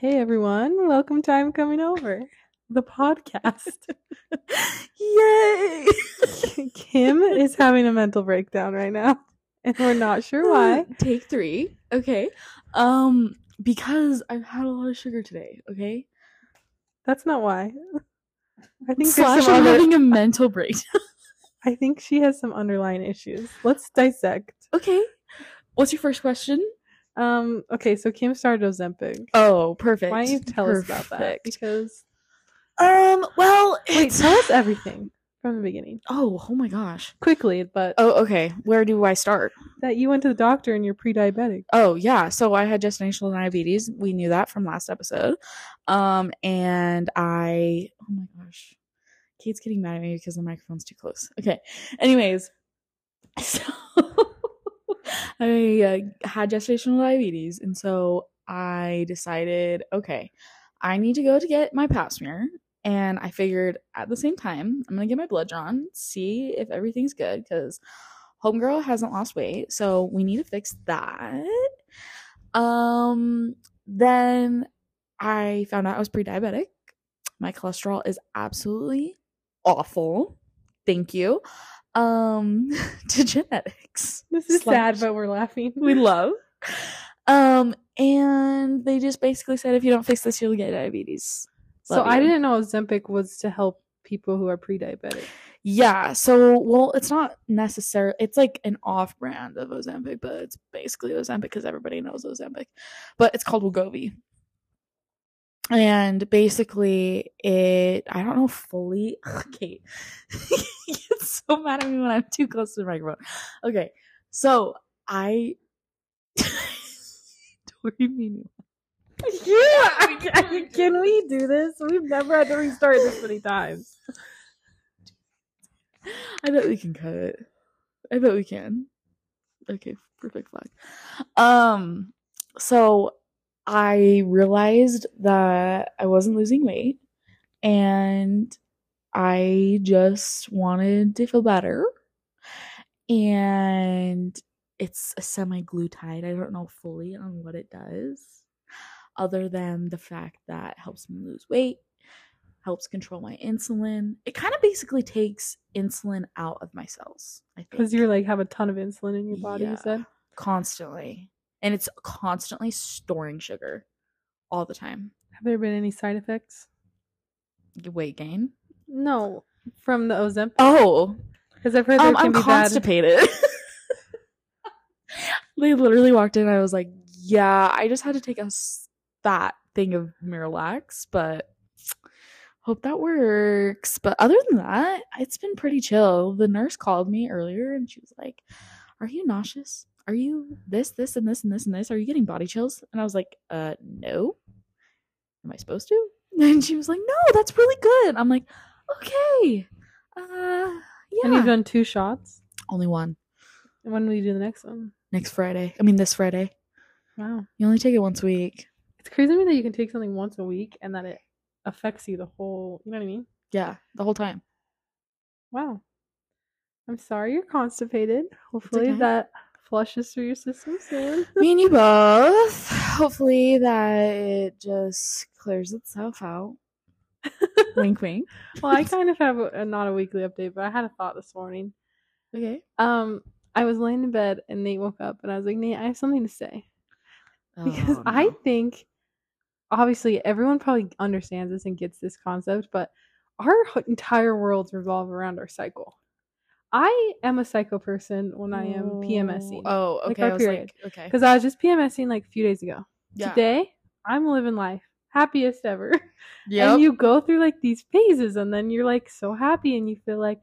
Hey everyone, welcome to I'm Coming Over, the podcast. Yay! Kim is having a mental breakdown right now, and we're not sure why. Take three. Okay. Um, because I've had a lot of sugar today. Okay. That's not why. I think Slash, I'm other, having a mental breakdown. I think she has some underlying issues. Let's dissect. okay. What's your first question? Um, okay, so Kim started Ozempic. Oh, perfect. Why don't you tell us about that? Because Um. Well, wait, tell us everything from the beginning, Oh, oh my gosh. quickly. But Oh, okay. Where do I start? that you went to the doctor and you're pre-diabetic. Oh yeah, so I had gestational diabetes. We knew that from last episode. Um, and I oh my gosh, Kate's getting mad at me because the microphone's too close. Okay, anyways, so I uh, had gestational diabetes, and so I decided, okay, I need to go to get my pap smear. And I figured at the same time, I'm gonna get my blood drawn, see if everything's good, because homegirl hasn't lost weight so we need to fix that. Um then i found out i was pre-diabetic. My cholesterol is absolutely awful. Thank you um to genetics This is sad, but we're laughing. we love um and they just basically said if you don't fix this you'll get diabetes So Love I didn't know Ozempic was to help people who are pre-diabetic. Yeah, so well, it's not necessary. It's like an off-brand of Ozempic, but it's basically Ozempic because everybody knows Ozempic. But it's called Wegovy, and basically, it I don't know fully. Kate gets so mad at me when I'm too close to the microphone. Okay, so I. Tori me Yeah, can we do this? We've never had to restart this many times. I bet we can cut it. I bet we can. Okay, perfect flag. Um, so I realized that I wasn't losing weight and I just wanted to feel better. And it's a semaglutide. I don't know fully on what it does, other than the fact that it helps me lose weight helps control my insulin. It kind of basically takes insulin out of my cells. Because you're like have a ton of insulin in your body, you said. constantly, and it's constantly storing sugar all the time. Have there been any side effects? Weight gain. No, from the Ozempic. Oh, Because I've heard um, can I'm be bad. constipated. they literally walked in. I was like, "Yeah, I just had to take a fat thing of Miralax, but." Hope that works. But other than that, it's been pretty chill. The nurse called me earlier and she was like, Are you nauseous? Are you this, this, and this, and this, and this? Are you getting body chills? And I was like, Uh, no. Am I supposed to? And she was like, No, that's really good. I'm like, Okay. Uh, yeah. And you've done two shots. Only one. And when will you do the next one? Next Friday. I mean, this Friday. Wow. You only take it once a week. It's crazy to me that you can take something once a week and that it affects you the whole, you know what I mean? Yeah, the whole time. Wow. I'm sorry you're constipated. Hopefully okay. that flushes through your system soon. Me and you both. Hopefully that it just clears itself out. wink, wink. well, I kind of have a, a- not a weekly update, but I had a thought this morning. Okay. Um, I was laying in bed and Nate woke up and I was like, Nate, I have something to say. Because Oh, I think obviously everyone probably understands this and gets this concept, but our entire worlds revolve around our cycle. I am a psycho person when I am PMSing. Oh, Like okay. was period. like, okay. Because I was just PMSing like a few days ago. Yeah. Today, I'm living life. Happiest ever. Yep. And you go through like these phases and then you're like so happy and you feel like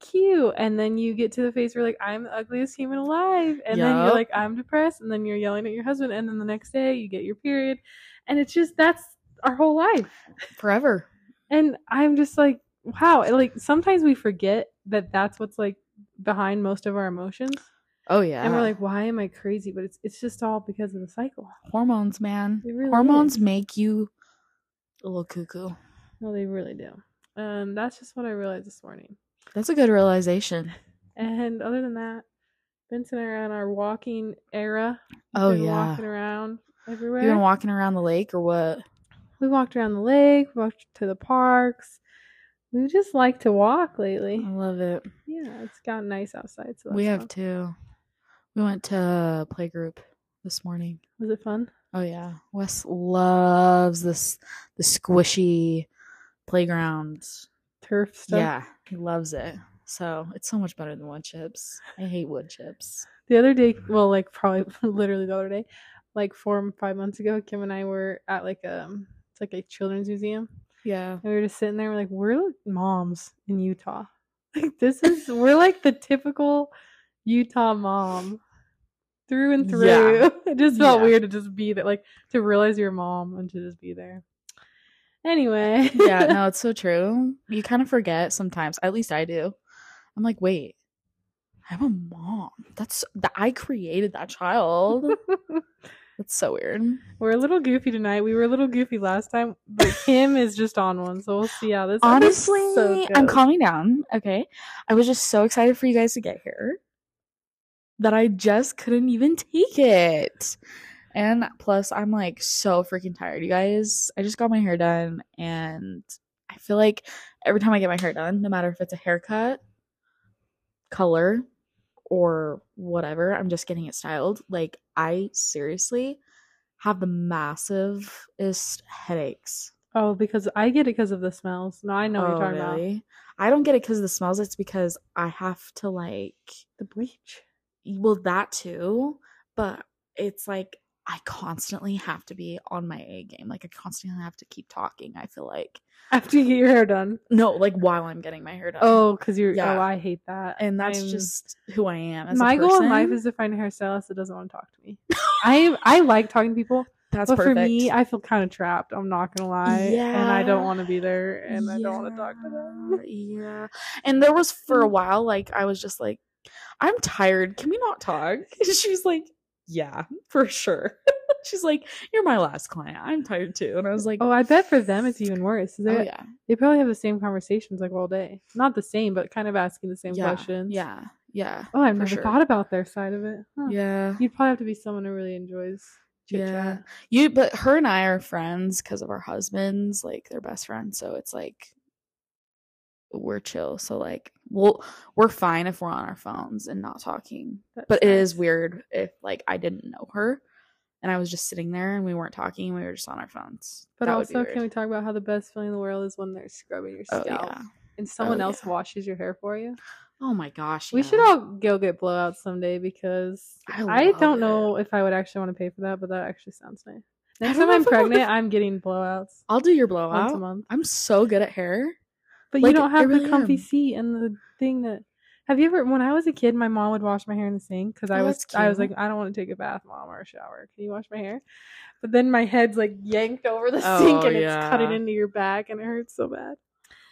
cute. And then you get to the phase where like I'm the ugliest human alive. And then you're like, I'm depressed. And then you're yelling at your husband. And then the next day you get your period. And it's just that's our whole life. Forever. And I'm just like, wow. Like sometimes we forget that that's what's like behind most of our emotions. Oh yeah. And we're like, why am I crazy? But it's it's just all because of the cycle. hormones, man. Really hormones is. make you a little cuckoo. No, they really do. Um, that's just what I realized this morning. That's a good realization. And other than that, Benson and I are in our walking era. Oh, Been yeah. walking around. everywhere. You been walking around the lake or what? we walked around the lake, walked to the parks. We just like to walk lately. I love it. Yeah, it's gotten nice outside. So we have fun. too. We went to playgroup this morning. Was it fun? Oh yeah, Wes loves this the squishy playground. Turf stuff. Yeah, he loves it. So it's so much better than wood chips. I hate wood chips. The other day, well, like probably literally the other day, like four or five months ago, Kim and I were at like um, it's like a children's museum, Yeah, and we were just sitting there. We're like, we're like moms in Utah. Like this is we're like the typical Utah mom through and through. Yeah. it just felt Yeah. weird to just be there, like to realize you're a mom and to just be there. Anyway, yeah, no, it's so true. You kind of forget sometimes. At least I do. I'm like, wait, I'm a mom. That's that I created that child. That's so weird. we're a little goofy tonight. We were a little goofy last time, but Kim is just on one, so we'll see how this Honestly, episode I'm calming down. Okay. I was just so excited for you guys to get here that I just couldn't even take it. And plus, I'm like so freaking tired, you guys. I just got my hair done, and I feel like every time I get my hair done, no matter if it's a haircut, color, or whatever, I'm just getting it styled. Like, I seriously have the massivest headaches. Oh, because I get it because of the smells. No, I know what Oh, you're talking about. really? I don't get it because of the smells. It's because I have to like, The bleach. well, that too. But it's like I constantly have to be on my A game. Like I constantly have to keep talking. I feel like After you get your hair done. no, like while I'm getting my hair done. Oh, because you're. Yeah. Oh, I hate that. and that's I'm- just who I am. As my goal in life is to find a hairstylist that doesn't want to talk to me. I I like talking to people, that's but perfect. for me, I feel kind of trapped. I'm not gonna lie, yeah. and I don't want to be there, and I don't want to talk to them. Yeah. And there was for a while, like, I was just like, I'm tired. Can we not talk? She's like, Yeah, for sure. She's like, You're my last client. I'm tired too. And I was like, Oh, I bet for them it's even worse. oh, They yeah. they probably have the same conversations like all day. Not the same, but kind of asking the same Yeah. questions. Yeah. Yeah. Oh, I've never sure. thought about their side of it. Huh. Yeah. You'd probably have to be someone who really enjoys Yeah. You, but her and I are friends because of our husbands. Like, they're best friends. So it's like, we're chill. So, like, we'll, we're fine if we're on our phones and not talking. but it is weird if like I didn't know her and I was just sitting there and we weren't talking and we were just on our phones. But That also, can we talk about how the best feeling in the world is when they're scrubbing your Oh scalp yeah. and oh, someone Oh, else yeah. washes your hair for you? Oh my gosh. We should all go get blowouts someday because I I, don't it. know if I would actually want to pay for that, but that actually sounds nice. Next time I'm if I wanna- pregnant, I'm getting blowouts I'll do your blowout. once a month. I'm so good at hair. But like, you don't have really the comfy am. seat and the thing that. Have you ever? When I was a kid, my mom would wash my hair in the sink because I Oh, was I was like. I don't want to take a bath, mom, or a shower. Can you wash my hair? But then my head's like yanked over the Oh, sink and it's cutting into your back and it hurts so bad.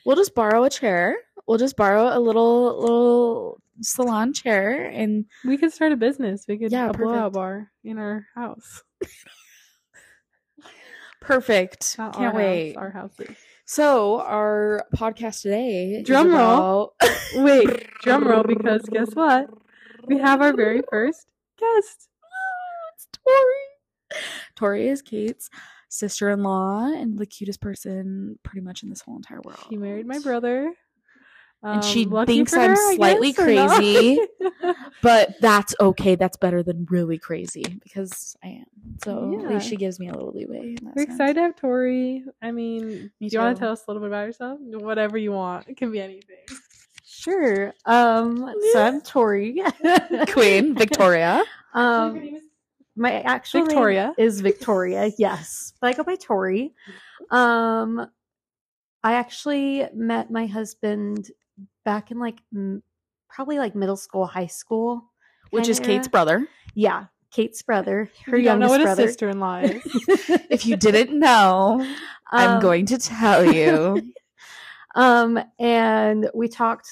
We'll just borrow a chair. We'll just borrow a little little salon chair and We could start a business. We could Yeah, a blowout bar in our house. perfect. Not Can't our wait. House, our house. So our podcast today is Drum roll. about- Wait, drum roll because guess what? We have our very first guest. it's Tori. Tori is Kate's sister-in-law and the cutest person pretty much in this whole entire world. She married my brother. And she Um, thinks for I'm her, slightly guess, crazy. But that's okay. That's better than really crazy because I am. So at least she gives me a little leeway. We're sense. excited to have Tori. I mean, Me do you want to tell us a little bit about yourself? Whatever you want. It can be anything. Sure. Um, so I'm Tori. Queen Victoria. Um, my actual Victoria. name is Victoria. Yes, but I go by Tori. Um, I actually met my husband back in like m- probably like middle school, high school, which is kinda Kate's brother. Yeah, Kate's brother. Her you don't know youngest what a brother. sister-in-law is. If you didn't know, I'm Um, going to tell you. um and we talked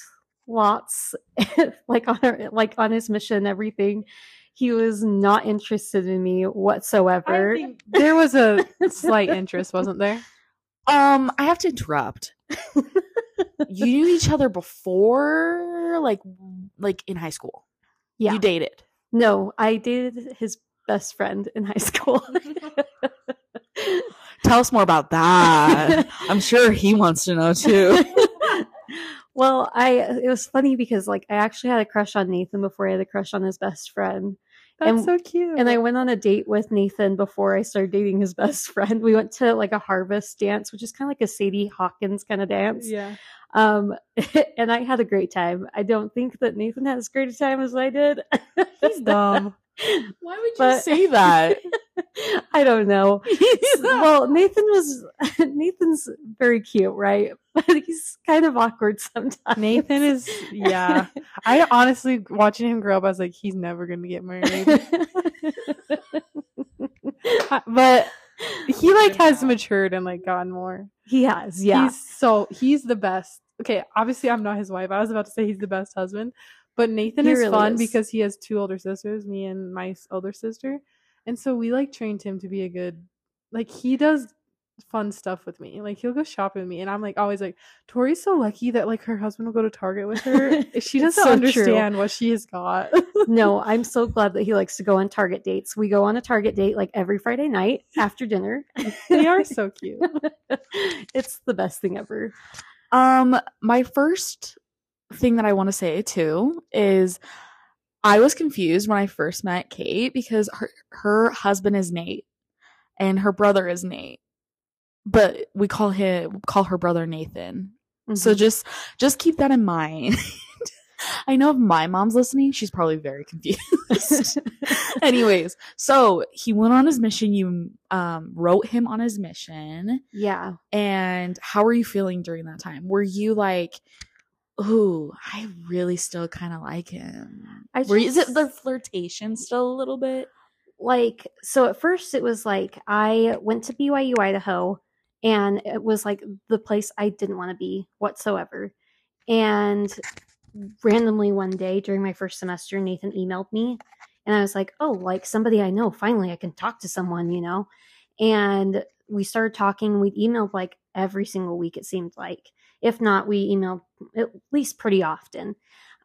lots like on our, like on his mission everything he was not interested in me whatsoever I think there was a slight interest, wasn't there? Um, I have to interrupt. You knew each other before, like, like in high school. yeah You dated. no i dated his best friend in high school. Tell us more about that. I'm sure he wants to know too. well, I it was funny because like I actually had a crush on Nathan before I had a crush on his best friend. That's And- so cute. And I went on a date with Nathan before I started dating his best friend. We went to like a harvest dance, which is kind of like a Sadie Hawkins kind of dance. yeah. Um, and I had a great time. I don't think that Nathan had as great a time as I did. He's dumb. Why would you But- say that? I don't know. well, Nathan was Nathan's very cute, right? But he's kind of awkward sometimes. Nathan is yeah. I honestly watching him grow up, I was like, he's never gonna get married. But he like has matured and like gotten more. he has, yeah. He's so he's the best. Okay, obviously I'm not his wife. I was about to say he's the best husband, but Nathan He is really fun is. because he has two older sisters, me and my older sister, and so we like trained him to be a good. Like he does fun stuff with me. Like he'll go shopping with me, and I'm like always like, Tori's so lucky that like her husband will go to Target with her. she doesn't so true. understand what she has got. no, I'm so glad that he likes to go on Target dates. We go on a Target date like every Friday night after dinner. they are so cute. it's the best thing ever. Um, my first thing that I want to say too is I was confused when I first met Kate because her her husband is Nate and her brother is Nate. But we call him call her brother Nathan. So Mhm. just just keep that in mind. I know if my mom's listening, she's probably very confused. Anyways, so he went on his mission. You um wrote him on his mission. yeah. And how were you feeling during that time? Were you like, ooh, I really still kind of like him? I Were is it the flirtation still a little bit? like so at first it was like i went to byu idaho and it was like the place i didn't want to be whatsoever and randomly one day during my first semester nathan emailed me and i was like oh like somebody i know finally i can talk to someone you know and we started talking we emailed like every single week it seemed like if not we email at least pretty often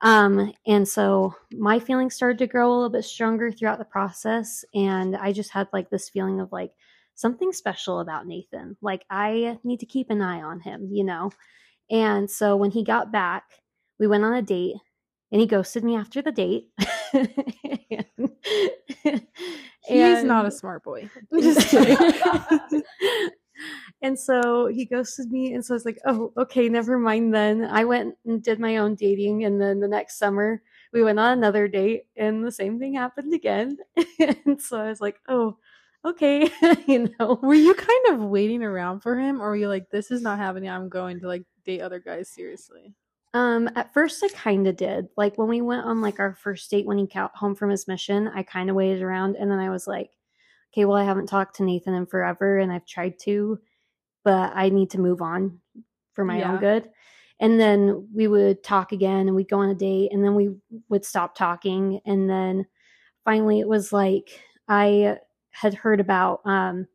um, and so my feelings started to grow a little bit stronger throughout the process. And I just had like this feeling of like something special about Nathan. Like I need to keep an eye on him, you know? And so when he got back, we went on a date and he ghosted me after the date. He's not a smart boy. just kidding. And so he ghosted me, and so I was like, "Oh, okay, never mind." Then I went and did my own dating, and then the next summer we went on another date, and the same thing happened again. and so I was like, "Oh, okay," you know. Were you kind of waiting around for him, or were you like, "This is not happening. I'm going to like date other guys seriously"? Um, at first I kind of did. Like when we went on like our first date when he got home from his mission, I kind of waited around and then I was like, okay, well I haven't talked to Nathan in forever and I've tried to, but I need to move on for my Yeah. own good. And then we would talk again and we'd go on a date and then we would stop talking and then finally it was like I had heard about um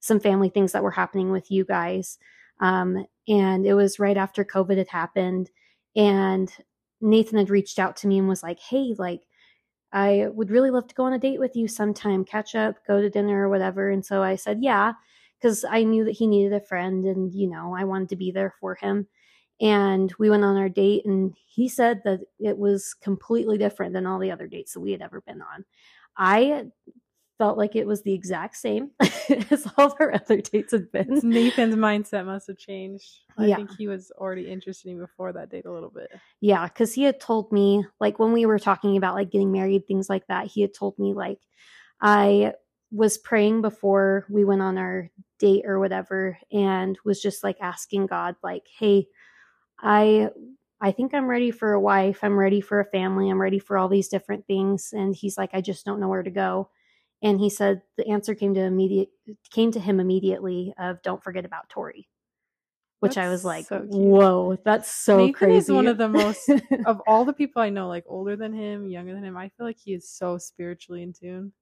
some family things that were happening with you guys. Um and it was right after COVID had happened and Nathan had reached out to me and was like, "Hey, like I would really love to go on a date with you sometime, catch up, go to dinner or whatever." And so I said, "Yeah," cuz I knew that he needed a friend and, you know, I wanted to be there for him. And we went on our date and he said that it was completely different than all the other dates that we had ever been on. I felt like it was the exact same as all of our other dates had been. Nathan's mindset must have changed. I Yeah. think he was already interested in me before that date a little bit. Yeah, because he had told me, like, when we were talking about like getting married, things like that, he had told me, like, I was praying before we went on our date or whatever, and was just like asking God, like, hey, I. I think I'm ready for a wife. I'm ready for a family. I'm ready for all these different things. And he's like, I just don't know where to go. And he said the answer came to immediate came to him immediately of don't forget about Tori. Which I was like, so whoa, that's so Nathan crazy. is one of the most of all the people I know, like older than him, younger than him. I feel like he is so spiritually in tune.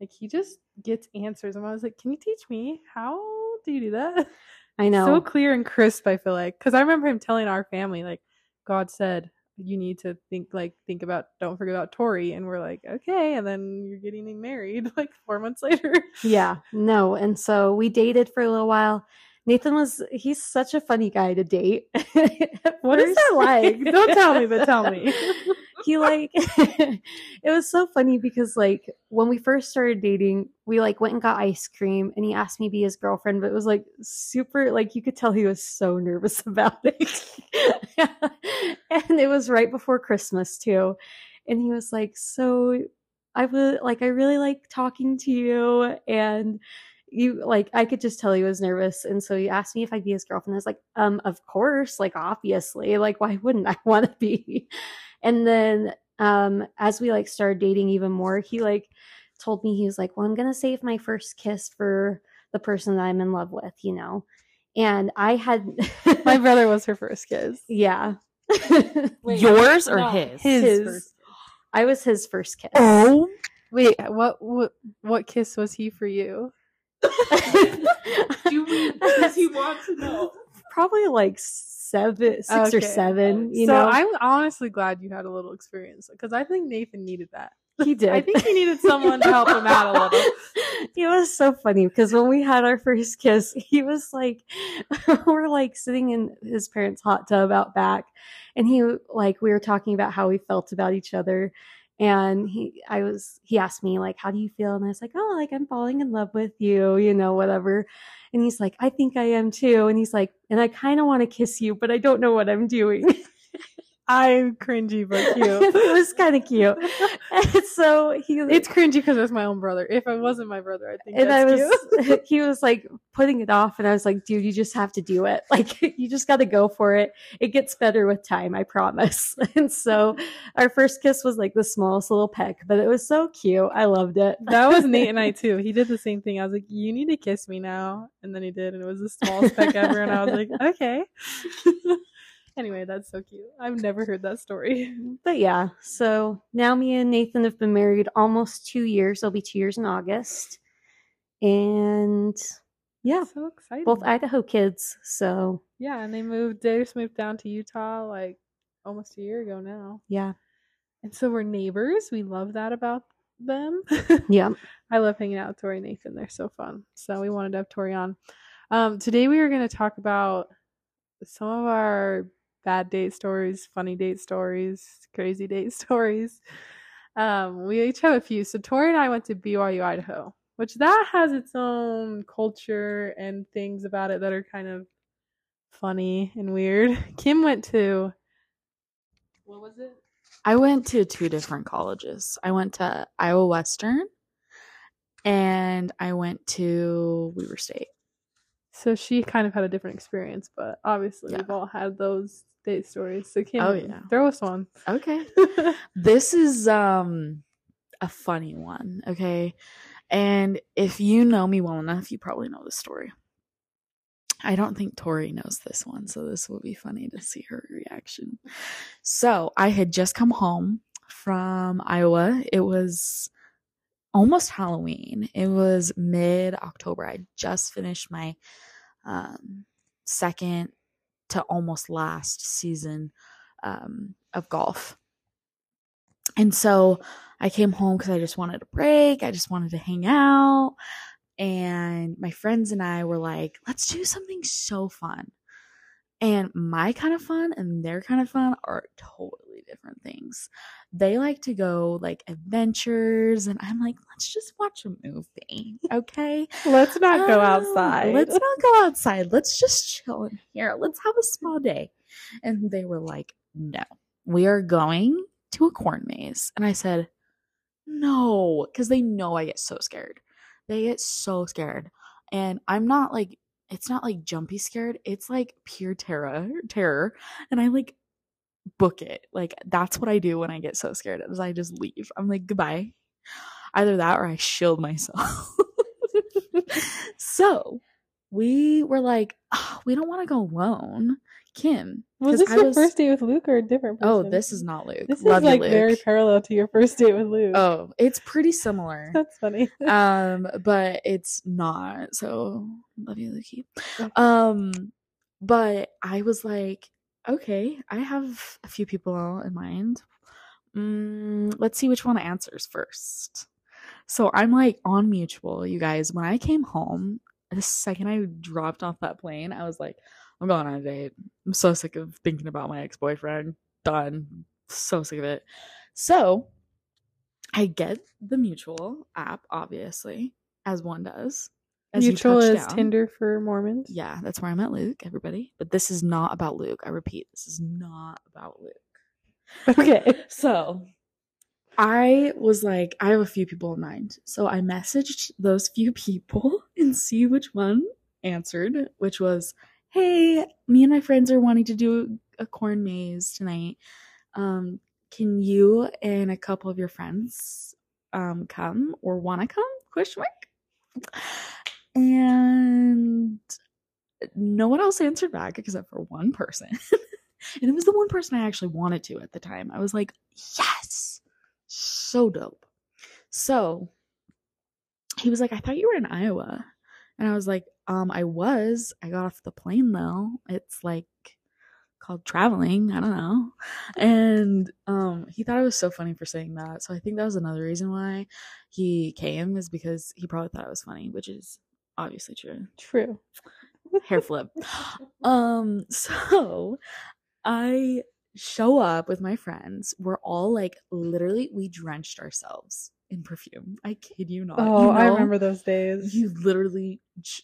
Like he just gets answers, and I was like, "Can you teach me how do you do that?" I know. So clear and crisp. I feel like because I remember him telling our family, like, God said, you need to think like think about don't forget about Tori and we're like okay and then you're getting married like 4 months later. Yeah, no. And so we dated for a little while. Nathan was he's such a funny guy to date. What is that like? Don't tell me, but tell me. he like it was so funny because like when we first started dating we like went and got ice cream and he asked me to be his girlfriend but it was like super like you could tell he was so nervous about it and it was right before christmas too and he was like so i would like i really like talking to you and you like i could just tell he was nervous and so he asked me if i'd be his girlfriend i was like um of course like obviously like why wouldn't i want to be and then um as we like started dating even more he like told me he was like well i'm gonna save my first kiss for the person that i'm in love with you know and i had My brother was her first kiss. yeah Yours or no, his? His, His. first. i was his first kiss Oh, Wait, what what what kiss was he for you? Do we- does he want to know? probably like seven six or seven you so know I'm honestly glad you had a little experience because I think Nathan needed that. he did I think he needed someone to help him out a little. it was so funny because when we had our first kiss, he was like, we're like sitting in his parents' hot tub out back, and he like we were talking about how we felt about each other, and he I was he asked me like, how do you feel? And I was like, oh, like I'm falling in love with you, you know, whatever. And he's like, I think I am too. And he's like, and I kind of want to kiss you, but I don't know what I'm doing. I'm cringy but cute. it was kind of cute. And so he it's cringy because it's my own brother. If it wasn't my brother, I think and I was cute. he was like putting it off and I was like, dude, you just have to do it. Like you just gotta go for it. It gets better with time, I promise. And so our first kiss was like the smallest little peck, but it was so cute. I loved it. That was Nate and I too. He did the same thing. I was like, "You need to kiss me now," and then he did, and it was the smallest peck ever. And I was like, "Okay." Anyway, that's so cute. I've never heard that story. But yeah, so now me and Nathan have been married almost two years. It'll be two years in August. And yeah, so excited. both Idaho kids. So yeah, and they moved. They just moved down to Utah like almost a year ago now, yeah. and so we're neighbors. We love that about them. Yeah. I love hanging out with Tori and Nathan. They're so fun. So we wanted to have Tori on. Um, today we are going to talk about some of our bad date stories, funny date stories, crazy date stories. Um, we each have a few. So Tori and I went to BYU, Idaho, which that has its own culture and things about it that are kind of funny and weird. Kim went to what was it? I went to two different colleges. I went to Iowa Western and I went to Weber State. So she kind of had a different experience, but obviously Yeah. we've all had those date stories. So can oh, yeah. throw us one. Okay. this is um a funny one, okay? And if you know me well enough, you probably know the story. I don't think Tori knows this one, so this will be funny to see her reaction. So, I had just come home from Iowa. It was almost Halloween. It was mid October. I just finished my um, second to almost last season um, of golf. And so I came home because I just wanted a break. I just wanted to hang out. And my friends and I were like, let's do something so fun. And my kind of fun and their kind of fun are totally different things. They like to go like adventures, and I'm like, let's just watch a movie, okay? Let's not go Um, outside. Let's not go outside. Let's just chill in here. Let's have a small day. And they were like, no, we are going to a corn maze. And I said, no, because they know I get so scared. They get so scared. And I'm not like, it's not like jumpy scared. It's like pure terror, terror. And I like book it. Like that's what I do when I get so scared is I just leave. I'm like, goodbye. Either that or I shield myself. so we were like, "Ah, we don't want to go alone. Kim. Was this I your was- first date with Luke or a different person? Oh, this is not Luke. This Love is like Luke. very parallel to your first date with Luke. Oh, it's pretty similar. that's funny. um, but it's not. So love you, Lukey. Um, but I was like, Okay, I have a few people in mind. Mm, let's see which one answers first. So I'm like on mutual, you guys. When I came home, the second I dropped off that plane, I was like, I'm going on a date. I'm so sick of thinking about my ex boyfriend. Done. So sick of it. So I get the mutual app, obviously, as one does. As you Mutual touch is down. Tinder for Mormons. Yeah, that's where I met Luke, everybody. But this is not about Luke. I repeat, this is not about Luke. Okay. So I was like, I have a few people in mind. So I messaged those few people and see which one answered, which was, Hey, me and my friends are wanting to do a corn maze tonight. Um, can you and a couple of your friends um come or wanna come? Question mark. And no one else answered back except for one person. and it was the one person I actually wanted to at the time. I was like, yes, so dope. So he was like, I thought you were in Iowa. And I was like, um, I was. I got off the plane though. It's like called traveling. I don't know. And um he thought it was so funny for saying that. So I think that was another reason why he came is because he probably thought it was funny, which is obviously true True. hair flip. Um, so I show up with my friends. We're all like literally we drenched ourselves in perfume. I kid you not. Oh, You I remember those days. You literally sh-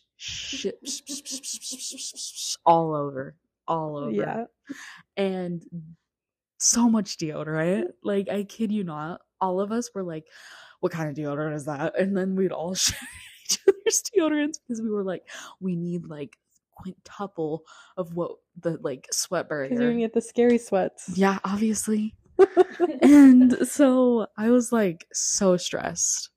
all over, all over. yeah. And so much deodorant. Like I kid you not. All of us were like, "What kind of deodorant is that?" And then we'd all share each other's deodorants because we were like, "We need like quintuple of what the like sweat Because you're gonna get the scary sweats. Yeah, obviously. and so I was like so stressed.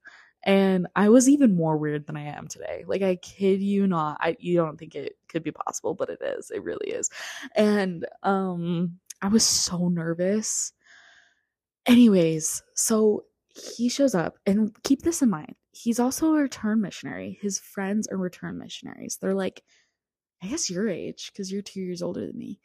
And I was even more weird than I am today. Like I kid you not. I you don't think it could be possible, but it is. It really is. And um I was so nervous. Anyways, so he shows up and keep this in mind. He's also a return missionary. His friends are return missionaries. They're like I guess your age cuz you're 2 years older than me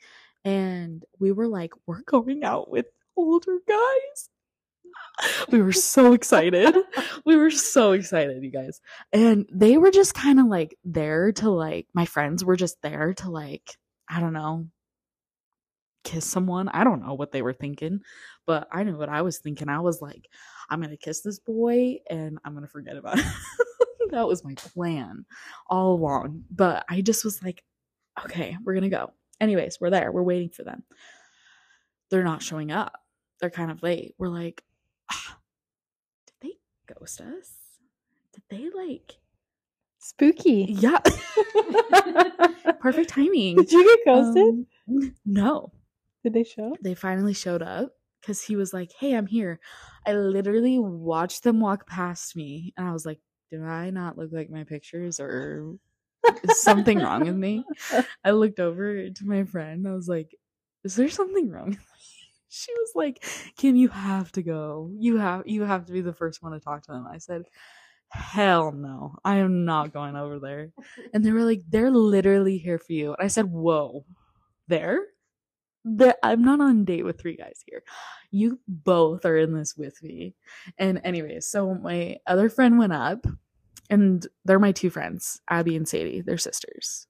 and we were like, we're going out with older guys. We were so excited. we were so excited, you guys. And they were just kind of like there to like, my friends were just there to like, I don't know, kiss someone. I don't know what they were thinking, but I knew what I was thinking. I was like, I'm going to kiss this boy and I'm going to forget about it. that was my plan all along. But I just was like, okay, we're going to go. Anyways, we're there. We're waiting for them. They're not showing up. They're kind of late. We're like, ah, did they ghost us? Did they like, Spooky. yeah, perfect timing. Did you get ghosted? Um, no, Did they show? they finally showed up because he was like, hey, I'm here. I literally watched them walk past me and I was like, do I not look like my pictures or is something wrong with me? I looked over to my friend. I was like, "Is there something wrong?" She was like, "Kim, you have to go. You have you have to be the first one to talk to them." I said, "Hell no, I am not going over there." And they were like, "They're literally here for you." And I said, "Whoa, there." That I'm not on a date with three guys here. You both are in this with me. And anyways, so my other friend went up and they're my two friends, Abby and Sadie. They're sisters.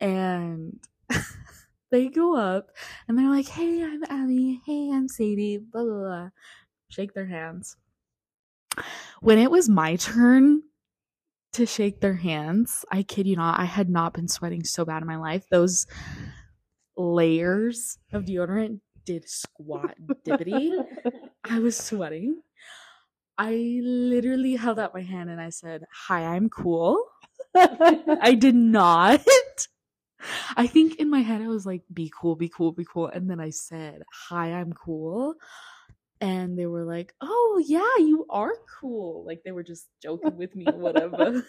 And they go up and they're like, Hey, I'm Abby. Hey, I'm Sadie. Blah, blah, blah. Shake their hands. When it was my turn to shake their hands, I kid you not, I had not been sweating so bad in my life. Those layers of deodorant did squat dippity. I was sweating. I literally held out my hand and I said, Hi, I'm cool. I did not. I think in my head I was like, Be cool, be cool, be cool. And then I said, Hi, I'm cool. And they were like, Oh, yeah, you are cool. Like they were just joking with me, whatever.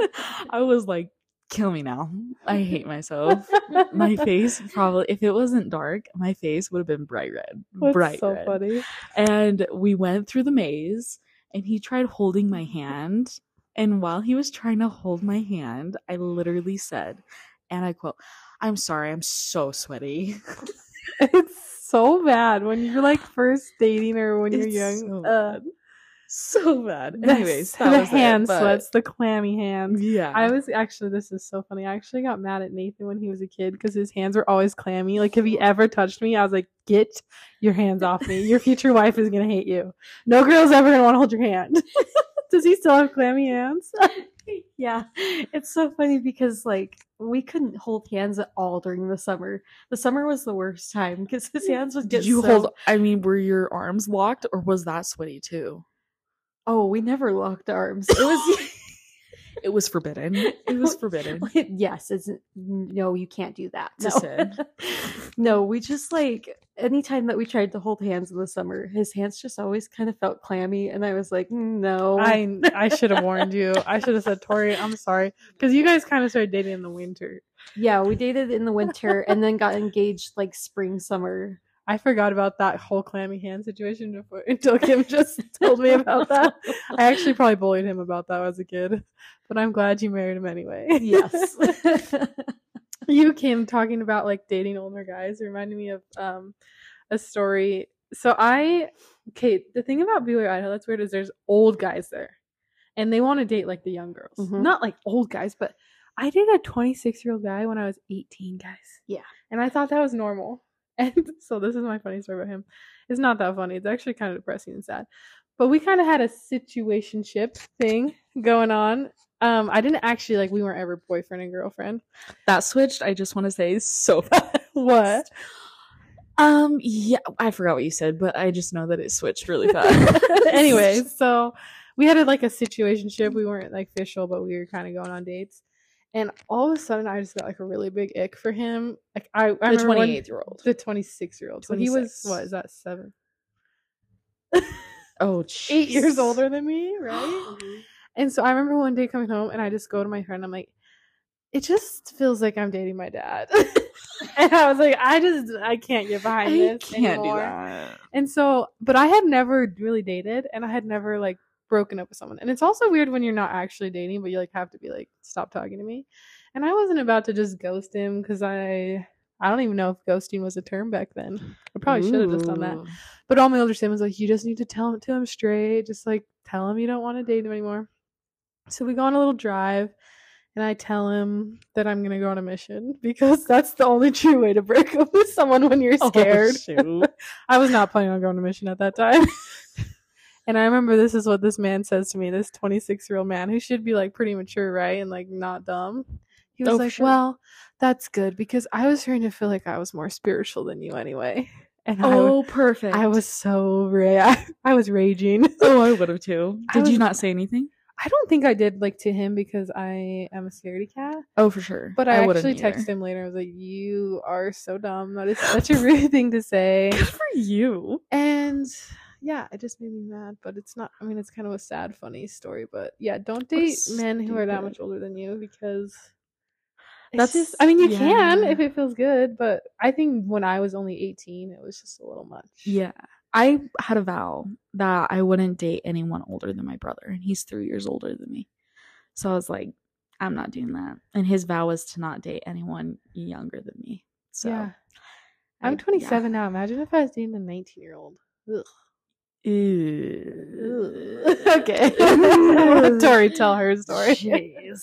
I was like, Kill me now. I hate myself. My face probably, if it wasn't dark, my face would have been bright red. That's bright so red funny. and we went through the maze and he tried holding my hand and while he was trying to hold my hand i literally said and i quote i'm sorry i'm so sweaty It's so bad when you're like first dating or when you're It's young. so uh, bad. So bad. the- Anyways, that the was it, hand but- sweats, the clammy hands. Yeah. I was actually this is so funny. I actually got mad at Nathan when he was a kid because his hands were always clammy. Like if he ever touched me, I was like, "Get your hands off me! Your future wife is gonna hate you. No girl's ever gonna want to hold your hand." Does he still have clammy hands? yeah, it's so funny because like we couldn't hold hands at all during the summer. The summer was the worst time because his hands would get Did you so- hold? I mean, were your arms locked, or was that sweaty too? Oh, we never locked arms. It was It was forbidden. It was forbidden. yes, it's no, you can't do that. No. no, we just like anytime that we tried to hold hands in the summer, his hands just always kind of felt clammy, and I was like, mm, no. I I should have warned you. I should have said, Tori, I'm sorry, because you guys kind of started dating in the winter. yeah, we dated in the winter and then got engaged like spring summer. I forgot about that whole clammy hand situation before, until Kim just told me about that. I actually probably bullied him about that as a kid, but I'm glad you married him anyway. Yes. you Kim talking about like dating older guys reminded me of um a story. So I okay, the thing about BYU Idaho that's weird is there's old guys there, and they want to date like the young girls, Mhm. not like old guys, but I dated a 26 year old guy when I was 18, guys. Yeah. and I thought that was normal. And so this is my funny story about him. It's not that funny. It's actually kind of depressing and sad. But we kind of had a situationship thing going on. Um, I didn't actually like we weren't ever boyfriend and girlfriend. That switched. I just want to say so fast. What? Um. Yeah, I forgot what you said, but I just know that it switched really fast. Anyways, so we had a, like a situationship. We weren't like official, but we were kind of going on dates. And all of a sudden, I just got like a really big ick for him. Like I, I the when- twenty-eight year old. the twenty six year old. So he was 26. what is that seven? Oh, Eight years older than me, right? And so I remember one day coming home and I just go to my friend. I'm like, it just feels like I'm dating my dad. and I was like, I just I can't get behind I this can't anymore. do that. And so, but I had never really dated, and I had never like broken up with someone. And it's also weird when you're not actually dating, but you like have to be like, stop talking to me. And I wasn't about to just ghost him because I I don't even know if ghosting was a term back then. I probably should have just done that. But all my older siblings like, you just need to tell him to him straight. Just like tell him you don't want to date him anymore. So we go on a little drive, and I tell him that I'm gonna go on a mission because that's the only true way to break up with someone when you're Oh, scared. shoot. I was not planning on going on a mission at that time. and I remember this is what this man says to me, this 26 year old man who should be like pretty mature, right? And like not dumb. He was Oh, like, sure. Well, that's good because I was starting to feel like I was more spiritual than you anyway. And I, Oh, perfect. I was so ra- I was raging. Oh, I would have too. I Did you not say anything? I don't think I did like to him because I am a scaredy cat. Oh, for sure. But I, wouldn't actually either. texted him later. I was like, "You are so dumb. That is such a rude thing to say." Good for you. And yeah, it just made me mad. But it's not. I mean, it's kind of a sad, funny story. But yeah, don't date men who are that much older than you because That's- just. I mean, you can if it feels good. But I think when I was only eighteen, it was just a little much. Yeah. I had a vow that I wouldn't date anyone older than my brother, and he's three years older than me. So I was like, I'm not doing that. And his vow was to not date anyone younger than me. So yeah. I'm 27 now. Imagine if I was dating a 19 year old. okay. Tori, tell her story. Jeez.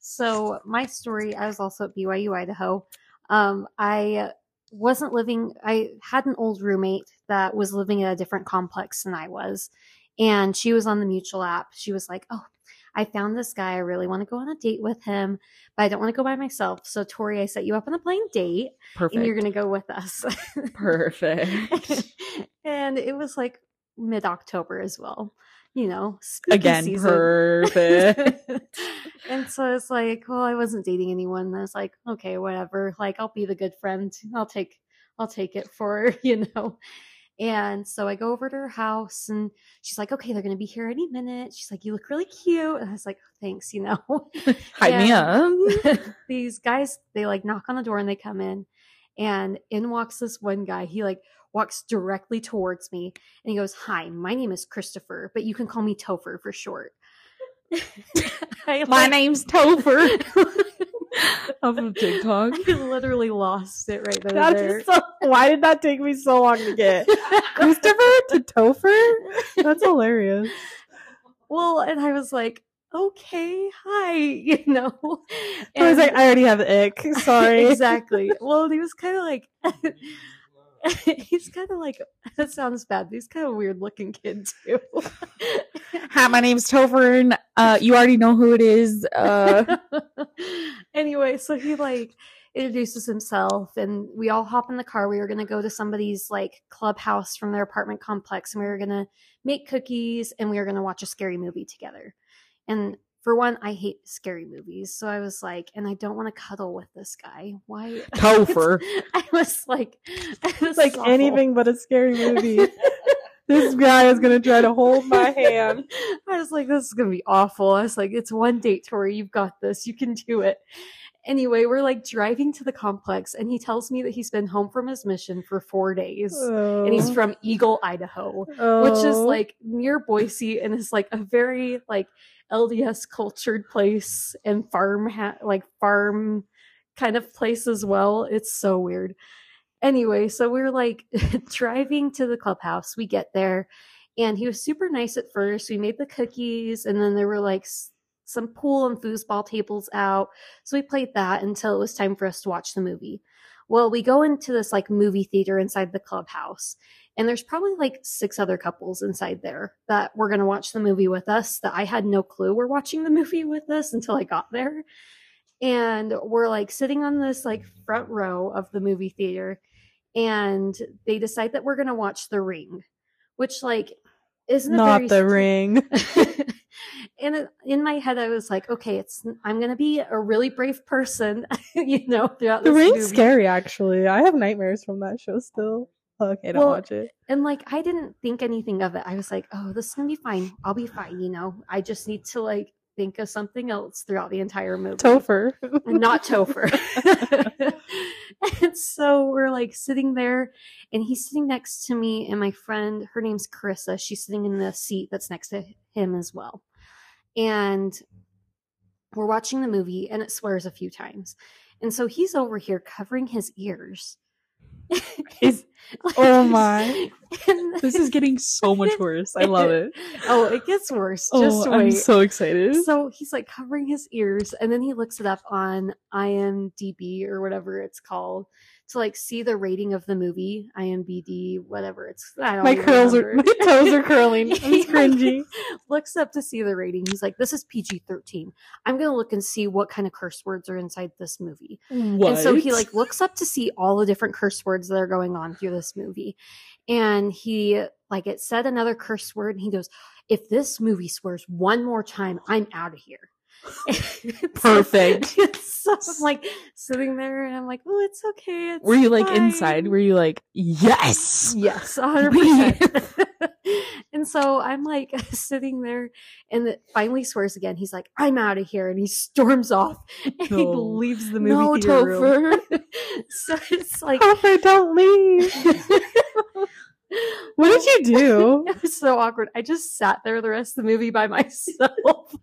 So my story, I was also at BYU Idaho. Um, I wasn't living. I had an old roommate that was living in a different complex than I was, and she was on the mutual app. She was like, "Oh, I found this guy. I really want to go on a date with him, but I don't want to go by myself. So Tori, I set you up on a blind date, Perfect. and you're gonna go with us." Perfect. and it was like mid October as well. You know, Again, season. perfect. and so it's like, well, I wasn't dating anyone. I was like, okay, whatever. Like, I'll be the good friend. I'll take, I'll take it for you know. And so I go over to her house, and she's like, okay, they're gonna be here any minute. She's like, you look really cute. And I was like, thanks, you know. Me up. these guys they like knock on the door and they come in and in walks this one guy he like walks directly towards me and he goes hi my name is christopher but you can call me topher for short I, My name's Topher. Off of TikTok. I literally lost it right there. and That there. is so, why did that take me so long to get? Christopher to Topher? That's hilarious. well, and I was like, okay, hi, you know. I was like, I already have the ick. Sorry. exactly. Well, he was kind of like, he's kind of like, that sounds bad. but He's kind of weird looking kid too. Hi, my name's Topher, and uh, you already know who it is. Uh, anyway, so he like introduces himself, and we all hop in the car. We were gonna go to somebody's like clubhouse from their apartment complex, and we were gonna make cookies, and we were gonna watch a scary movie together. And for one, I hate scary movies, so I was like, and I don't want to cuddle with this guy. Why? Topher. I was like, It's it's like anything but a scary movie. this guy is gonna try to hold my hand. I was like, this is gonna be awful. I was like, it's one date, Tori. You've got this. You can do it. Anyway, we're like driving to the complex, and he tells me that he's been home from his mission for four days, and he's Oh. from Eagle, Idaho, which is Oh. like near Boise, and is like a very like LDS cultured place and farm ha- like farm kind of place as well. It's so weird. Anyway, so we're like driving to the clubhouse. We get there, and he was super nice at first. We made the cookies, and then there were like some pool and foosball tables out. So we played that until it was time for us to watch the movie. Well, we go into this like movie theater inside the clubhouse, and there's probably like six other couples inside there that were going to watch the movie with us that I had no clue were watching the movie with us until I got there. And we're like sitting on this like front row of the movie theater, and they decide that we're going to watch The Ring, which like isn't not the ring. and in my head, I was like, okay, it's I'm gonna be a really brave person, you know, throughout The ring's movie. scary, actually. I have nightmares from that show still. Okay, don't Well, watch it. And like, I didn't think anything of it. I was like, oh, this is gonna be fine. I'll be fine, you know. I just need to like think of something else throughout the entire movie. Topher. not Topher. and so we're like sitting there, and he's sitting next to me, and my friend, her name's Carissa. She's sitting in the seat that's next to him as well. And we're watching the movie, and it swears a few times. And so he's over here covering his ears. Is- oh my. This is getting so much worse. I love it. oh, it gets worse. Oh, Just I'm so excited. So he's like covering his ears, and then he looks it up on IMDb or whatever it's called to like see the rating of the movie. IMBD, whatever it's. I don't my curls are my toes are curling. Like, cringy. looks up to see the rating. He's like, "This is PG thirteen. I'm gonna look and see what kind of curse words are inside this movie." what? And so he like looks up to see all the different curse words that are going on through this movie. And he like it said another curse word and he goes, If this movie swears one more time, I'm out of here. Perfect. so I'm like sitting there and I'm like, Oh, it's okay. It's Were you like fine." inside? Were you like, yes? Yes, hundred percent. And so I'm like sitting there, and it finally swears again. He's like, "I'm out of here," and he storms off. And he leaves the movie No, theater room. So it's like, Topher, don't leave. What did you do? It was so awkward. I just sat there the rest of the movie by myself.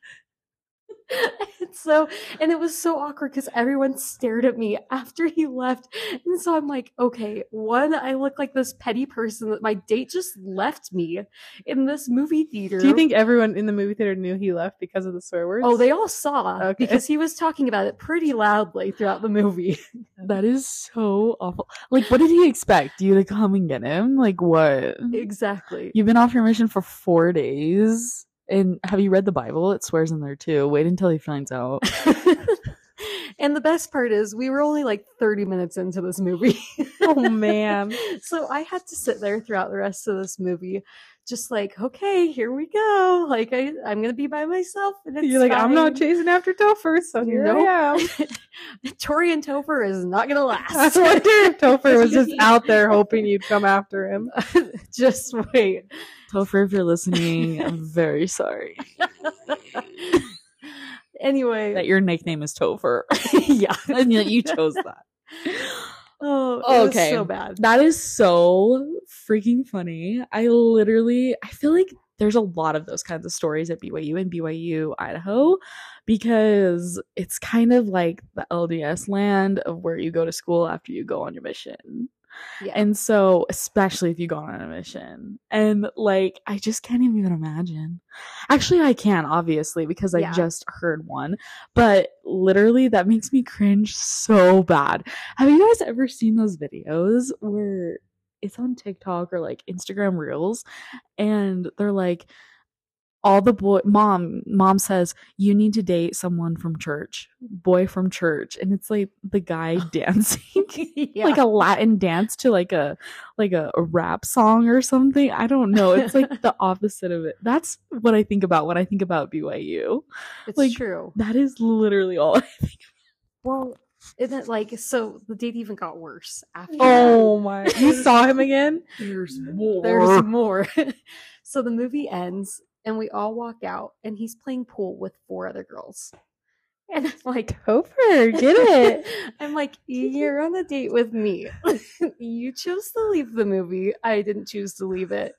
And so, and it was so awkward because everyone stared at me after he left. And so I'm like, okay, one, I look like this petty person that my date just left me in this movie theater. Do you think everyone in the movie theater knew he left because of the swear words? Oh, they all saw Okay. because he was talking about it pretty loudly throughout the movie. That is so awful. Like, what did he expect? You to come and get him? Like, what? exactly. You've been off your mission for four days. And have you read the Bible? It swears in there too. Wait until he finds out. and the best part is, we were only like 30 minutes into this movie. Oh, man. so I had to sit there throughout the rest of this movie, just like, okay, here we go. Like, I, I'm going to be by myself. And it's You're like, I'm not chasing after Topher, so here Nope. I am. Tori and Topher is not going to last. I wonder if Topher was just out there hoping you'd come after him. just wait. Topher, if you're listening, I'm very sorry anyway, that your nickname is Topher yeah. and that you chose that. Oh, it Okay. was so bad. That is so freaking funny. I literally, I feel like there's a lot of those kinds of stories at BYU and BYU Idaho because it's kind of like the LDS land of where you go to school after you go on your mission. Yeah. And so, especially if you go on a mission, and like, I just can't even imagine. Actually, I can, obviously, because I Yeah. just heard one, but literally, that makes me cringe so bad. Have you guys ever seen those videos where it's on TikTok or like Instagram Reels, and they're like, all the boy mom mom says you need to date someone from church boy from church and it's like the guy dancing yeah. like a Latin dance to like a like a, a rap song or something. I don't know. It's like the opposite of it. That's what I think about when I think about BYU. it's like, true. That is literally all I think. Well, isn't it like so? The date even got worse after. Oh my! You saw him again? There's more. There's more. so the movie ends, and we all walk out, and he's playing pool with four other girls. And I'm like, Topher, get it. I'm like, you're on a date with me. you chose to leave the movie. I didn't choose to leave it.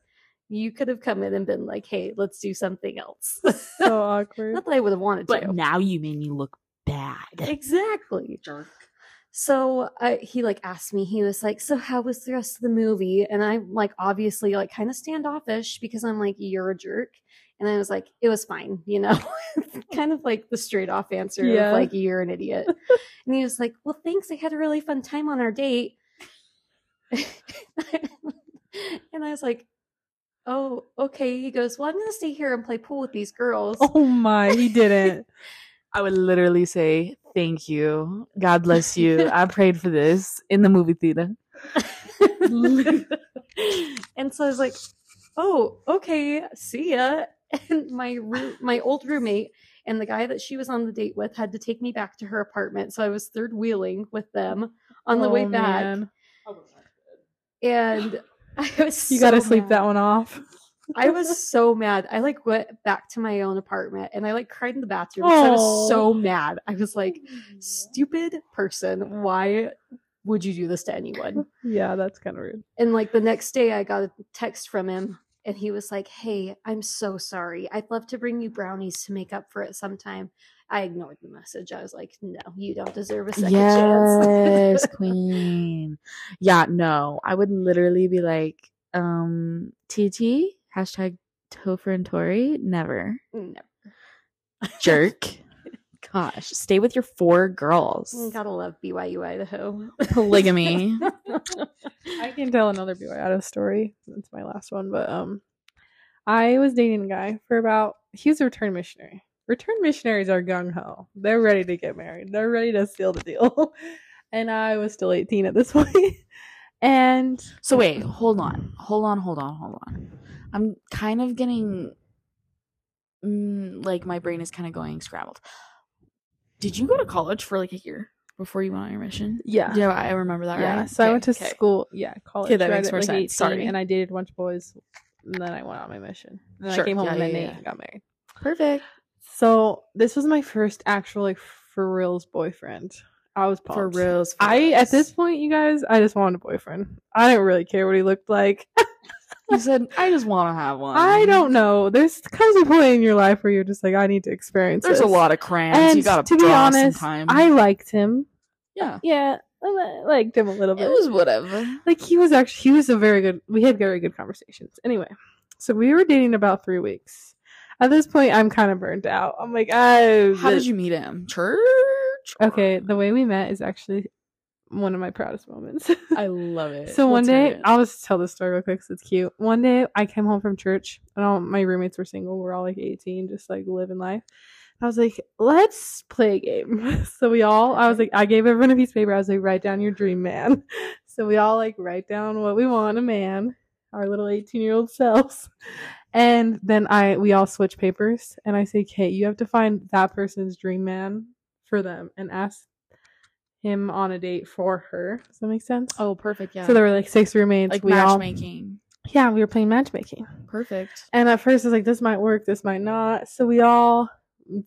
You could have come in and been like, hey, let's do something else. so awkward. Not that I would have wanted to. but now you made me look bad. Exactly. Jerk. So uh, he like asked me, he was like, "So how was the rest of the movie?" And I'm like, obviously, like kind of standoffish because I'm like, "You're a jerk," and I was like, "It was fine," you know, kind of like the straight off answer Yeah. of like, "You're an idiot," and he was like, "Well, thanks. I had a really fun time on our date," and I was like, "Oh, okay." He goes, "Well, I'm gonna stay here and play pool with these girls." Oh my! He didn't. I would literally say, Thank you. God bless you. I prayed for this in the movie theater. and so I was like, "Oh, okay, see ya." And my roo- my old roommate and the guy that she was on the date with had to take me back to her apartment, so I was third wheeling with them on the way Oh, back, man. and I was You got to sleep mad. that one off. I was so mad. I like went back to my own apartment and I like cried in the bathroom. I was so mad. I was like, "Stupid person! Why would you do this to anyone?" Yeah, that's kind of rude. And like the next day, I got a text from him, and he was like, "Hey, I'm so sorry. I'd love to bring you brownies to make up for it sometime." I ignored the message. I was like, "No, you don't deserve a second yes, chance." queen. Yeah, no, I would literally be like, um, TT hashtag Topher and Tori. Never, Never. jerk. Gosh, stay with your four girls. gotta love BYU Idaho. Polygamy. I can tell another BYU Idaho story. It's my last one, but um, I was dating a guy for about. He was a return missionary. Return missionaries are gung ho. They're ready to get married. They're ready to seal the deal. and I was still 18 at this point. and So wait, hold on, hold on, hold on, hold on. I'm kind of getting, mm, like my brain is kind of going scrambled. Did you go to college for like a year before you went on your mission? yeah, Yeah, I remember that. yeah. right? So I went to okay. school. Yeah, college. Okay, that makes more like, sense. 18, Sorry. And I dated a bunch of boys. And then I went on my mission. And then Sure. I came home Yeah, and then yeah, yeah. got married. Perfect. So this was my first actual like for reals boyfriend. I was pumped. For reals. for I at this point, you guys, I just wanted a boyfriend. I didn't really care what he looked like. You said I just want to have one. I don't know. There's comes a point in your life where you're just like, I need to experience. There's a lot of crayons. And you gotta to be honest, sometime. I liked him. yeah. Yeah, I liked him a little bit. It was whatever. like he was actually he was a very good. We had very good conversations. Anyway, so we were dating about three weeks. At this point, I'm kind of burnt out. I'm like, I. How did you meet him? Church. Okay, the way we met is actually one of my proudest moments. I love it. So one Let's day. I'll just tell this story real quick because it's cute. One day, I came home from church, and all my roommates were single. We're all like 18, just like living life. I was like, let's play a game. so we all, I was like, I gave everyone a piece of paper. I was like, write down your dream man. So we all like write down what we want a man, our little 18 year old selves. And then I, we all switch papers, and I say, Kate, you have to find that person's dream man for them and ask him on a date for her. Does that make sense? oh, perfect. Yeah. So there were like six roommates. like we all, matchmaking. yeah, we were playing matchmaking. Perfect. And at first I was like, this might work, this might not. So we all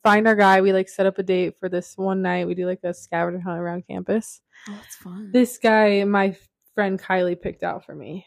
find our guy. We like set up a date for this one night. We do like a scavenger hunt around campus. Oh, that's fun. This guy, my friend Kylie picked out for me.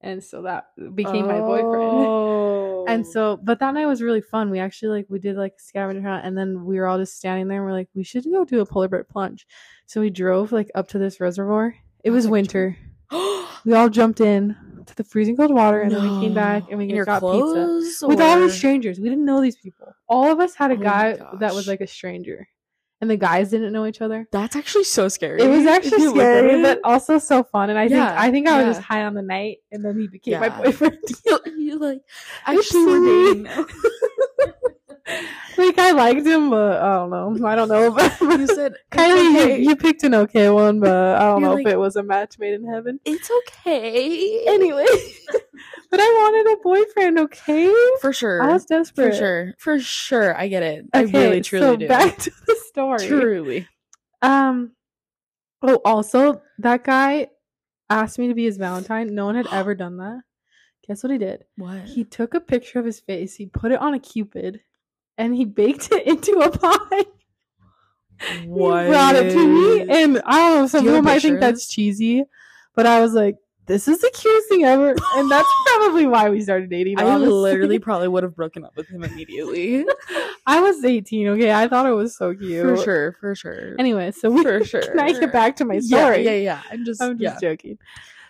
And so that became my boyfriend. Oh. And oh. so, but that night was really fun. We actually like we did like a scavenger hunt, and then we were all just standing there. and We're like, we should go do a polar bear plunge. So we drove like up to this reservoir. It was winter. We all jumped in to the freezing cold water, and then we came back and we In your got pizza clothes with all or- these strangers. We didn't know these people. All of us had a Oh my guy that was like a stranger, and the guys didn't know each other. That's actually so scary. It was actually scary, but also so fun. And I Yeah, think I think I was yeah. just high on the night, and then he became my boyfriend. you, you like actually we're dating now. like I liked him, but I don't know. I don't know. But you said Kylie, okay. you, you picked an okay one, but I don't You're know like- if it was a match made in heaven. it's okay. Anyway, but I wanted a boyfriend. Okay, for sure, I was desperate. for sure, for sure. I get it. I really truly so do. Back to the story. Truly. Um. Oh, also, that guy asked me to be his Valentine. No one had ever done that. Guess what he did? What? He took a picture of his face. He put it on a cupid, and he baked it into a pie. He brought it to me, and I don't know. Some people might think that's cheesy, but I was like, "This is the cutest thing ever," and that's probably why we started dating. I honestly. literally probably would have broken up with him immediately. I was eighteen. Okay, I thought it was so cute. for sure, for sure. Anyway, so we For sure. Can I get back to my yeah, story? yeah, yeah. I'm just, I'm just yeah. joking.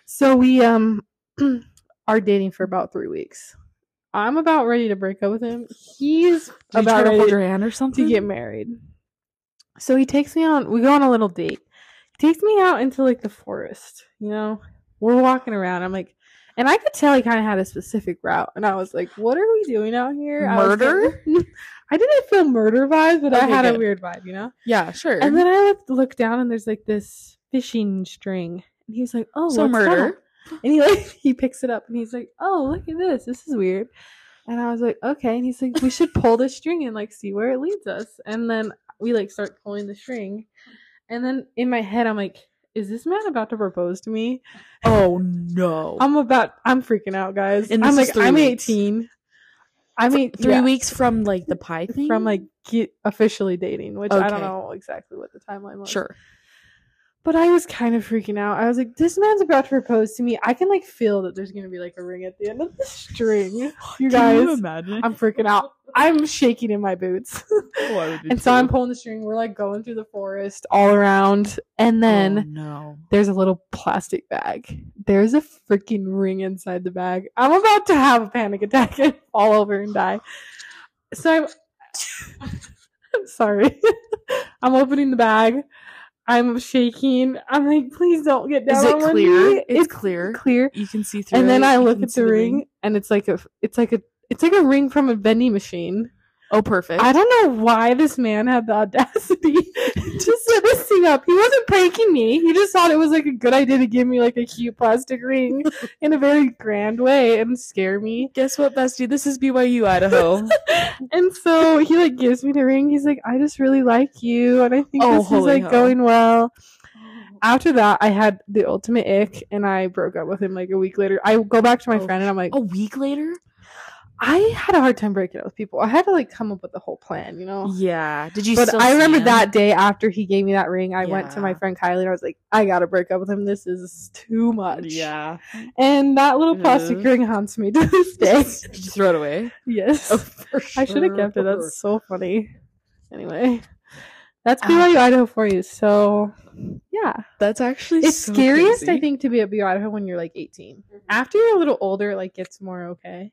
So we um are dating for about three weeks. I'm about ready to break up with him. He's Did about to hold your hand or something? to get married. So he takes me on. We go on a little date. He takes me out into like the forest. You know, we're walking around. I'm like, and I could tell he kind of had a specific route, and I was like, "What are we doing out here?" I Murder? getting- I didn't feel murder vibes, but I Okay, had a weird vibe. You know. Yeah, sure. And then I look, look down and there's like this fishing string. And he's like, Oh, so murder. that?" And he like he picks it up and he's like, Oh, look at this. This is weird. And I was like, Okay. And he's like, We should pull this string and like see where it leads us. And then we like start pulling the string. And then in my head, I'm like, Is this man about to propose to me? Oh no! I'm about I'm freaking out, guys. And I'm like, I'm weeks. 18. I mean, Three yeah, weeks from like the pie thing. from like officially dating, which I don't know exactly what the timeline was. sure. But I was kind of freaking out. I was like, this man's about to propose to me. I can like feel that there's gonna be like a ring at the end of the string. You guys, you imagine? I'm freaking out. I'm shaking in my boots. You and so? I'm pulling the string. We're like going through the forest all around. And then Oh, no. there's a little plastic bag. There's a freaking ring inside the bag. I'm about to have a panic attack and fall over and die. So I'm I'm sorry. I'm opening the bag. I'm shaking. I'm like, please don't get down Is it clear? knee. It's clear? Clear. You can see through. And then it, I look at the ring, and it's like a it's like a it's like a ring from a vending machine. Oh, perfect. I don't know why this man had the audacity to set this thing up. He wasn't pranking me. He just thought it was like a good idea to give me like a cute plastic ring in a very grand way and scare me. Guess what, bestie? This is BYU, Idaho. And so he like gives me the ring. He's like, I just really like you, and I think Oh, this is like hell. going well. Oh. After that, I had the ultimate ick, and I broke up with him like a week later. I go back to my Oh, friend, and I'm like, a week later? I had a hard time breaking up with people. I had to like come up with the whole plan, you know. Yeah. Did you? But I remember him? that day after he gave me that ring, I went to my friend Kylie and I was like, I gotta break up with him. This is too much. Yeah. And that little plastic Mhm. ring haunts me to this day. Did you throw it away? yes. Oh, for I should have kept it. That's so funny. Anyway, that's Ah. BYU Idaho for you. So, yeah. That's actually It's so scariest, I think, to be at BYU Idaho when you're like 18. After you're a little older, it like gets more okay.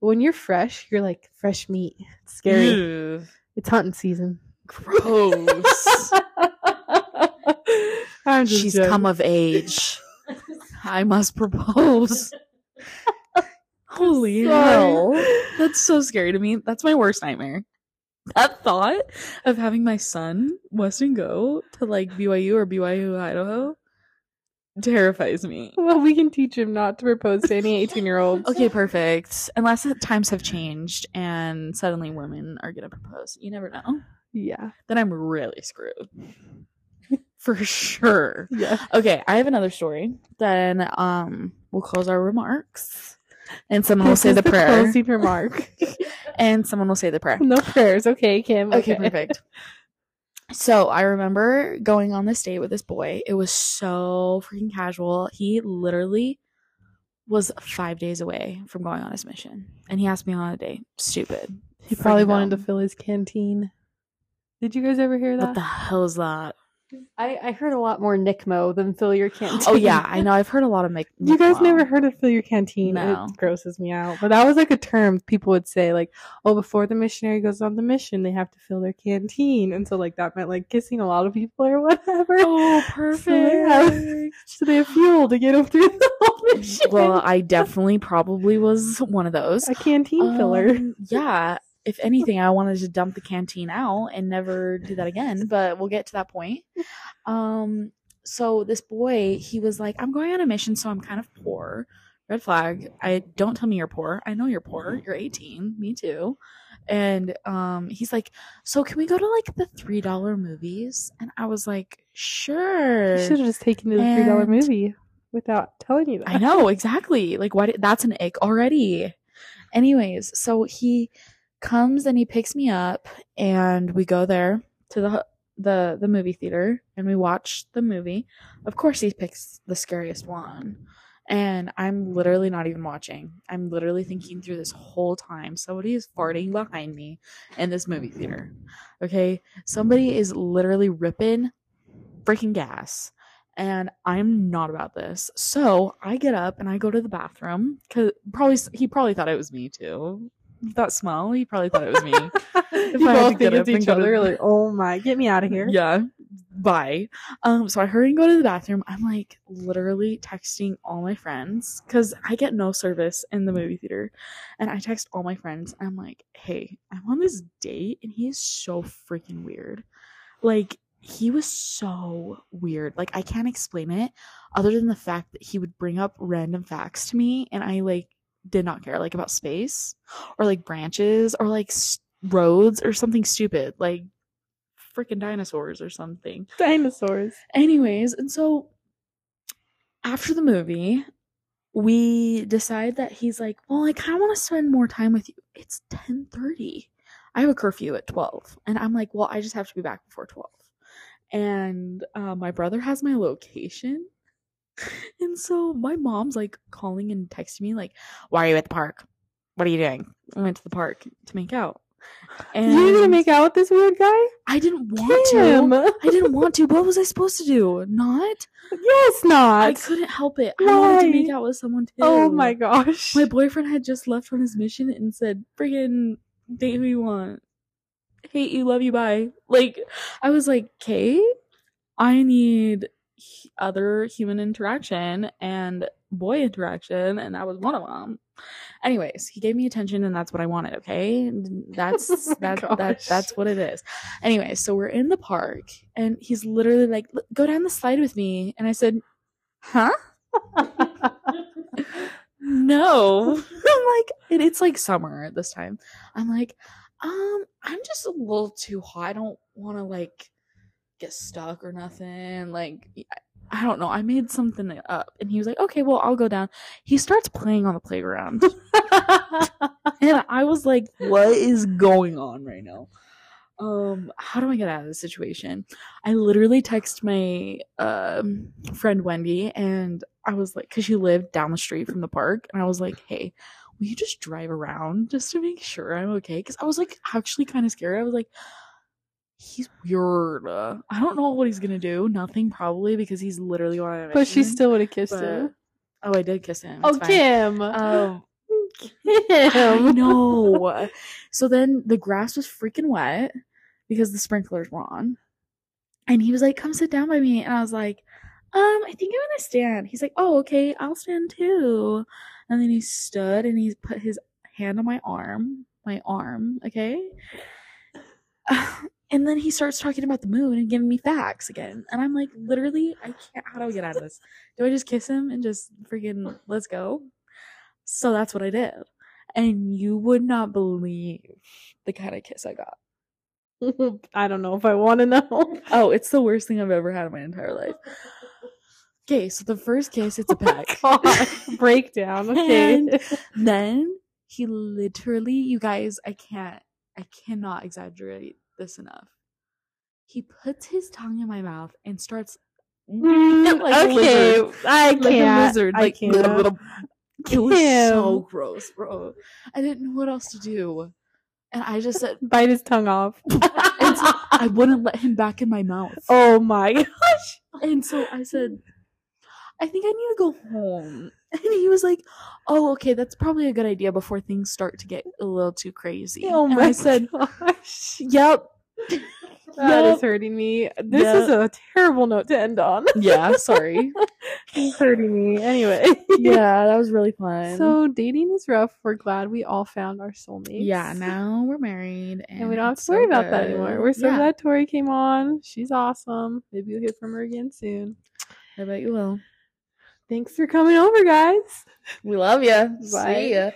When you're fresh, you're like fresh meat. It's scary. Ew. It's hunting season. Gross. She's joking. come of age. I must propose. Holy hell. That's so scary to me. That's my worst nightmare. That thought of having my son, Weston, go to like BYU or BYU, Idaho, terrifies me. Well, we can teach him not to propose to any 18 year olds. Okay, perfect. Unless the times have changed and suddenly women are going to propose. You never know. Yeah. Then I'm really screwed. For sure. Yeah. Okay, I have another story. Then um we'll close our remarks. And someone will say is the prayer. closing remark. and someone will say the prayer. no prayers. Okay, Kim. Okay, perfect. So I remember going on this date with this boy. It was so freaking casual. He literally was five days away from going on his mission, and he asked me on a date. Stupid. He probably wanted to fill his canteen. Did you guys ever hear that? What the hell is that? I, I heard a lot more NCMO than fill your canteen. Oh yeah, I know. I've heard a lot of make. You guys never heard of fill your canteen? No. It grosses me out. But that was like a term people would say, like, oh, before the missionary goes on the mission, they have to fill their canteen. And so, like, that meant like kissing a lot of people or whatever. Oh, So they have- perfect. So they have fuel to get them through the whole mission. well, I definitely probably was one of those. a canteen filler. Um, yeah. If anything, I wanted to dump the canteen out and never do that again, but we'll get to that point. Um, so this boy, he was like, I'm going on a mission, so I'm kind of poor. Red flag. I don't tell me you're poor. I know you're poor. You're 18. Me too. And um, he's like, so can we go to like the three dollar movies? And I was like, sure. You should have just taken to the three dollar movie without telling you that. I know exactly. Like, why? Did, that's an ick already. Anyways, so he comes and he picks me up, and we go there to the the the movie theater, and we watch the movie. Of course, he picks the scariest one, and I'm literally not even watching. I'm literally thinking through this whole time. Somebody is farting behind me in this movie theater. Okay, somebody is literally ripping freaking gas and I'm not about this. So I get up and I go to the bathroom because probably he probably thought it was me too. That smell, he probably thought it was me. you I both think it's each to- other. Like, oh my, get me out of here. yeah, bye. Um, so I hurry and go to the bathroom. I'm like literally texting all my friends because I get no service in the movie theater, and I text all my friends. I'm like, hey, I'm on this date, and he is so freaking weird. Like he was so weird. Like I can't explain it other than the fact that he would bring up random facts to me and I like did not care like about space or like branches or like s- roads or something stupid like freaking dinosaurs or something. Dinosaurs. Anyways, and so after the movie, we decide that he's like, "Well, I kind of want to spend more time with you." It's 10:30. I have a curfew at 12. And I'm like, "Well, I just have to be back before 12." And uh, my brother has my location. And so my mom's like calling and texting me like, "Why are you at the park? What are you doing?" I went to the park to make out. And you gonna make out with this weird guy? I didn't want Kim. to. I didn't want to. What was I supposed to do? Not? Yes, not. I couldn't help it. I wanted to make out with someone too. Oh my gosh. My boyfriend had just left from his mission and said, "Friggin' date who you want. Hate you, love you, bye." Like, I was like, "Okay, I need other human interaction and boy interaction, and that was one of them." Anyways, he gave me attention, and that's what I wanted. Okay, that's Oh that that that's what it is. Anyway, so we're in the park, and he's literally like, "Go down the slide with me," and I said, "Huh?" no. I'm like, and it's like summer at this time. I'm like, um, I'm just a little too hot. I don't want to like get stuck or nothing. Like, I- don't know. I made something up, and he was like, okay, well, I'll go down. He starts playing on the playground, and I was like, what is going on right now? Um, how do I get out of this situation? I literally text my um friend Wendy, and I was like, because she lived down the street from the park, and I was like, hey, will you just drive around just to make sure I'm okay? Because I was like actually kind of scared. I was like, he's weird. Uh, I don't know what he's gonna do. Nothing probably because he's literally on a but she still would have kissed but- him. Oh, I did kiss him. Oh, fine. Kim. Um, Kim. I know. So then the grass was freaking wet because the sprinklers were on. And he was like, Come sit down by me. And I was like, Um, I think I'm gonna stand. He's like, Oh, okay, I'll stand too. And then he stood and he put his hand on my arm. My arm, okay? And then he starts talking about the moon and giving me facts again. And I'm like, literally, I can't. How do I get out of this? Do I just kiss him and just freaking let's go? So that's what I did. And you would not believe the kind of kiss I got. I don't know if I want to know. Oh, it's the worst thing I've ever had in my entire life. Okay, so the first kiss, it's a oh peck. Oh God. Breakdown. Okay. And then he literally, you guys, I can't, I cannot exaggerate this enough. He puts his tongue in my mouth and starts Mm, like a okay, lizard. I like a can't. lizard, I like can't. It was so gross, bro. I didn't know what else to do. And I just said, Bite his tongue off. and so I wouldn't let him back in my mouth. oh my gosh. And so I said, I think I need to go home. And he was like, Oh, okay, that's probably a good idea before things start to get a little too crazy. Oh and my I said, gosh. Yep. That Yep. is hurting me. This is a terrible note to end on. Yeah, sorry. it's hurting me. Anyway. yeah, that was really fun. So dating is rough. We're glad we all found our soulmates. yeah, now we're married and, And we don't have to worry so about that anymore. We're so Yeah, glad Tori came on. She's awesome. Maybe you'll hear from her again soon. I bet you will. Thanks for coming over, guys. We love you. Bye. See ya.